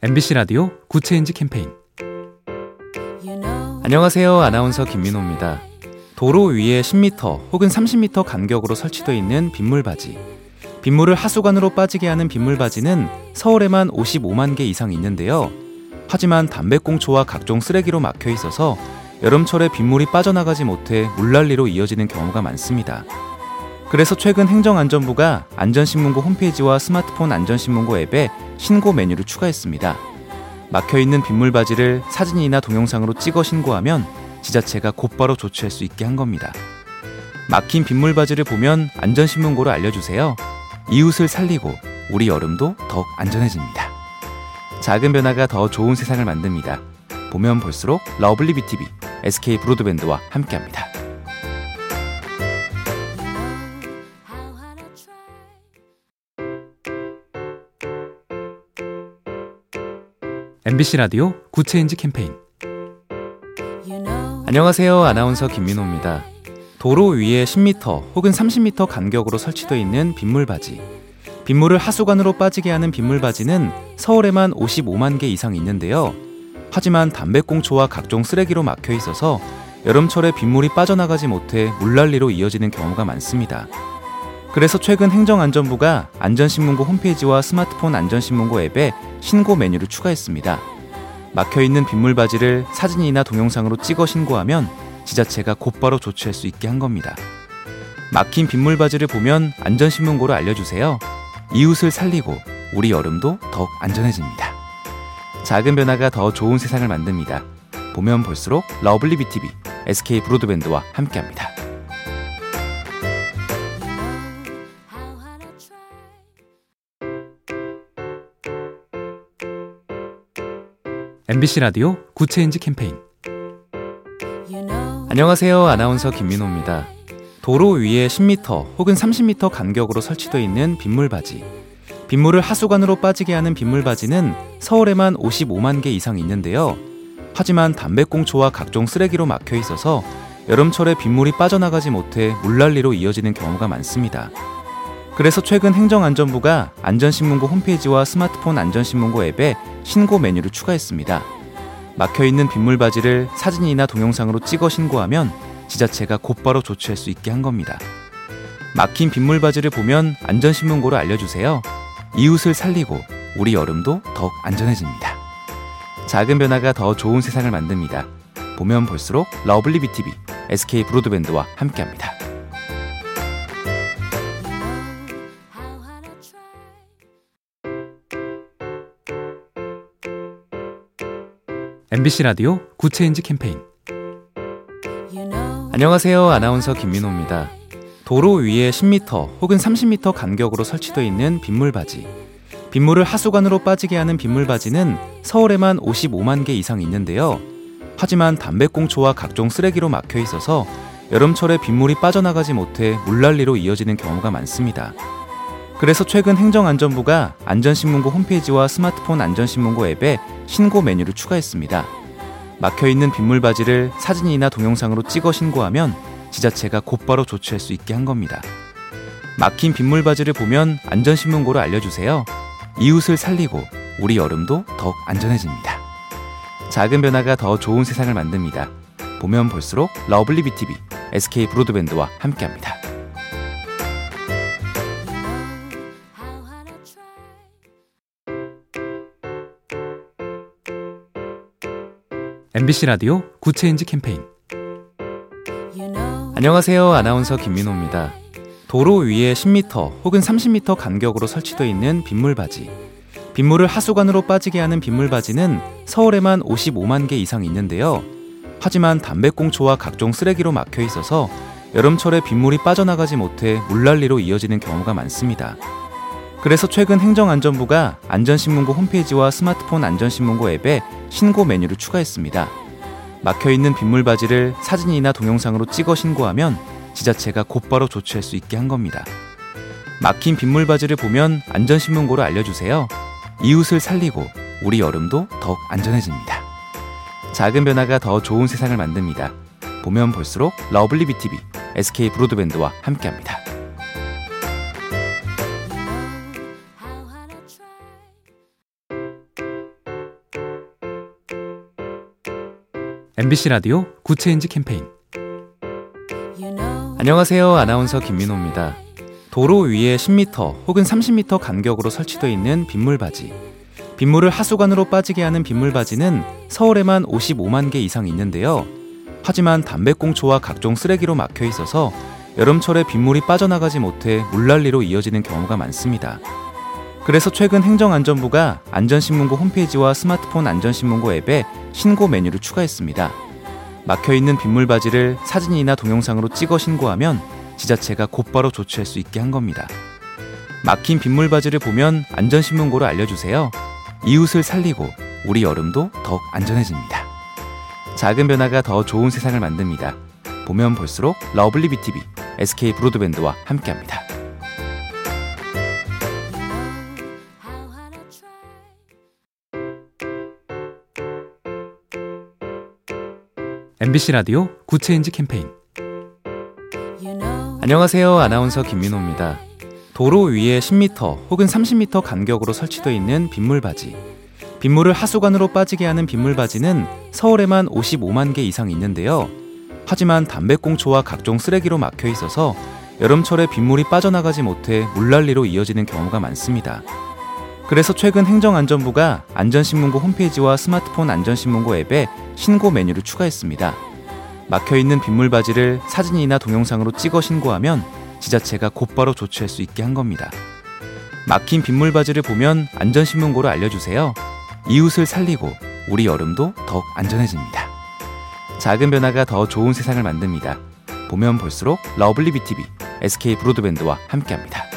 MBC 라디오 Good Change 캠페인 안녕하세요. 아나운서 김민호입니다. 도로 위에 10m 혹은 30m 간격으로 설치되어 있는 빗물받이. 빗물을 하수관으로 빠지게 하는 빗물받이는 서울에만 55만 개 이상 있는데요. 하지만 담배꽁초와 각종 쓰레기로 막혀 있어서 여름철에 빗물이 빠져나가지 못해 물난리로 이어지는 경우가 많습니다. 그래서 최근 행정안전부가 안전신문고 홈페이지와 스마트폰 안전신문고 앱에 신고 메뉴를 추가했습니다. 막혀있는 빗물받이를 사진이나 동영상으로 찍어 신고하면 지자체가 곧바로 조치할 수 있게 한 겁니다. 막힌 빗물받이를 보면 안전신문고로 알려주세요. 이웃을 살리고 우리 여름도 더욱 안전해집니다. 작은 변화가 더 좋은 세상을 만듭니다. 보면 볼수록 lovely B tv SK 브로드밴드와 함께합니다. MBC 라디오 Good Change 캠페인 안녕하세요. 아나운서 김민호입니다. 도로 위에 10m 혹은 30m 간격으로 설치되어 있는 빗물받이. 빗물을 하수관으로 빠지게 하는 빗물받이는 서울에만 55만 개 이상 있는데요. 하지만 담배꽁초와 각종 쓰레기로 막혀 있어서 여름철에 빗물이 빠져나가지 못해 물난리로 이어지는 경우가 많습니다. 그래서 최근 행정안전부가 안전신문고 홈페이지와 스마트폰 안전신문고 앱에 신고 메뉴를 추가했습니다. 막혀있는 빗물받이를 사진이나 동영상으로 찍어 신고하면 지자체가 곧바로 조치할 수 있게 한 겁니다. 막힌 빗물받이를 보면 안전신문고로 알려주세요. 이웃을 살리고 우리 여름도 더욱 안전해집니다. 작은 변화가 더 좋은 세상을 만듭니다. 보면 볼수록 lovely B tv SK 브로드밴드와 함께합니다. MBC 라디오 Good Change 캠페인 안녕하세요. 아나운서 김민호입니다. 도로 위에 10m 혹은 30m 간격으로 설치되어 있는 빗물받이. 빗물을 하수관으로 빠지게 하는 빗물받이는 서울에만 55만 개 이상 있는데요. 하지만 담배꽁초와 각종 쓰레기로 막혀 있어서 여름철에 빗물이 빠져나가지 못해 물난리로 이어지는 경우가 많습니다. 그래서 최근 행정안전부가 안전신문고 홈페이지와 스마트폰 안전신문고 앱에 신고 메뉴를 추가했습니다. 막혀있는 빗물받이를 사진이나 동영상으로 찍어 신고하면 지자체가 곧바로 조치할 수 있게 한 겁니다. 막힌 빗물받이를 보면 안전신문고로 알려주세요. 이웃을 살리고 우리 여름도 더욱 안전해집니다. 작은 변화가 더 좋은 세상을 만듭니다. 보면 볼수록 lovely B tv SK 브로드밴드와 함께합니다. MBC 라디오 Good Change 캠페인 안녕하세요. 아나운서 김민호입니다. 도로 위에 10m 혹은 30m 간격으로 설치되어 있는 빗물받이. 빗물을 하수관으로 빠지게 하는 빗물받이는 서울에만 55만 개 이상 있는데요. 하지만 담배꽁초와 각종 쓰레기로 막혀 있어서 여름철에 빗물이 빠져나가지 못해 물난리로 이어지는 경우가 많습니다. 그래서 최근 행정안전부가 안전신문고 홈페이지와 스마트폰 안전신문고 앱에 신고 메뉴를 추가했습니다. 막혀있는 빗물받이를 사진이나 동영상으로 찍어 신고하면 지자체가 곧바로 조치할 수 있게 한 겁니다. 막힌 빗물받이를 보면 안전신문고로 알려주세요. 이웃을 살리고 우리 여름도 더욱 안전해집니다. 작은 변화가 더 좋은 세상을 만듭니다. 보면 볼수록 lovely B tv SK 브로드밴드와 함께합니다. MBC 라디오 Good Change 캠페인 안녕하세요. 아나운서 김민호입니다. 도로 위에 10m 혹은 30m 간격으로 설치되어 있는 빗물받이. 빗물을 하수관으로 빠지게 하는 빗물받이는 서울에만 55만 개 이상 있는데요. 하지만 담배꽁초와 각종 쓰레기로 막혀 있어서 여름철에 빗물이 빠져나가지 못해 물난리로 이어지는 경우가 많습니다. 그래서 최근 행정안전부가 안전신문고 홈페이지와 스마트폰 안전신문고 앱에 신고 메뉴를 추가했습니다. 막혀있는 빗물받이를 사진이나 동영상으로 찍어 신고하면 지자체가 곧바로 조치할 수 있게 한 겁니다. 막힌 빗물받이를 보면 안전신문고로 알려주세요. 이웃을 살리고 우리 여름도 더욱 안전해집니다. 작은 변화가 더 좋은 세상을 만듭니다. 보면 볼수록 lovely B tv SK 브로드밴드와 함께합니다. MBC 라디오 Good Change 캠페인 안녕하세요. 아나운서 김민호입니다. 도로 위에 10m 혹은 30m 간격으로 설치되어 있는 빗물받이. 빗물을 하수관으로 빠지게 하는 빗물받이는 서울에만 55만 개 이상 있는데요. 하지만 담배꽁초와 각종 쓰레기로 막혀 있어서 여름철에 빗물이 빠져나가지 못해 물난리로 이어지는 경우가 많습니다. 그래서 최근 행정안전부가 안전신문고 홈페이지와 스마트폰 안전신문고 앱에 신고 메뉴를 추가했습니다. 막혀 있는 빗물받이를 사진이나 동영상으로 찍어 신고하면 지자체가 곧바로 조치할 수 있게 한 겁니다. 막힌 빗물받이를 보면 안전신문고로 알려주세요. 이웃을 살리고 우리 여름도 더욱 안전해집니다. 작은 변화가 더 좋은 세상을 만듭니다. 보면 볼수록 lovely B tv SK 브로드밴드와 함께합니다. MBC 라디오 Good Change 캠페인 안녕하세요. 아나운서 김민호입니다. 도로 위에 10m 혹은 30m 간격으로 설치되어 있는 빗물받이. 빗물을 하수관으로 빠지게 하는 빗물받이는 서울에만 55만 개 이상 있는데요. 하지만 담배꽁초와 각종 쓰레기로 막혀 있어서 여름철에 빗물이 빠져나가지 못해 물난리로 이어지는 경우가 많습니다. 그래서 최근 행정안전부가 안전신문고 홈페이지와 스마트폰 안전신문고 앱에 신고 메뉴를 추가했습니다. 막혀있는 빗물받이를 사진이나 동영상으로 찍어 신고하면 지자체가 곧바로 조치할 수 있게 한 겁니다. 막힌 빗물받이를 보면 안전신문고로 알려주세요. 이웃을 살리고 우리 여름도 더욱 안전해집니다. 작은 변화가 더 좋은 세상을 만듭니다. 보면 볼수록 lovely B tv SK 브로드밴드와 함께합니다.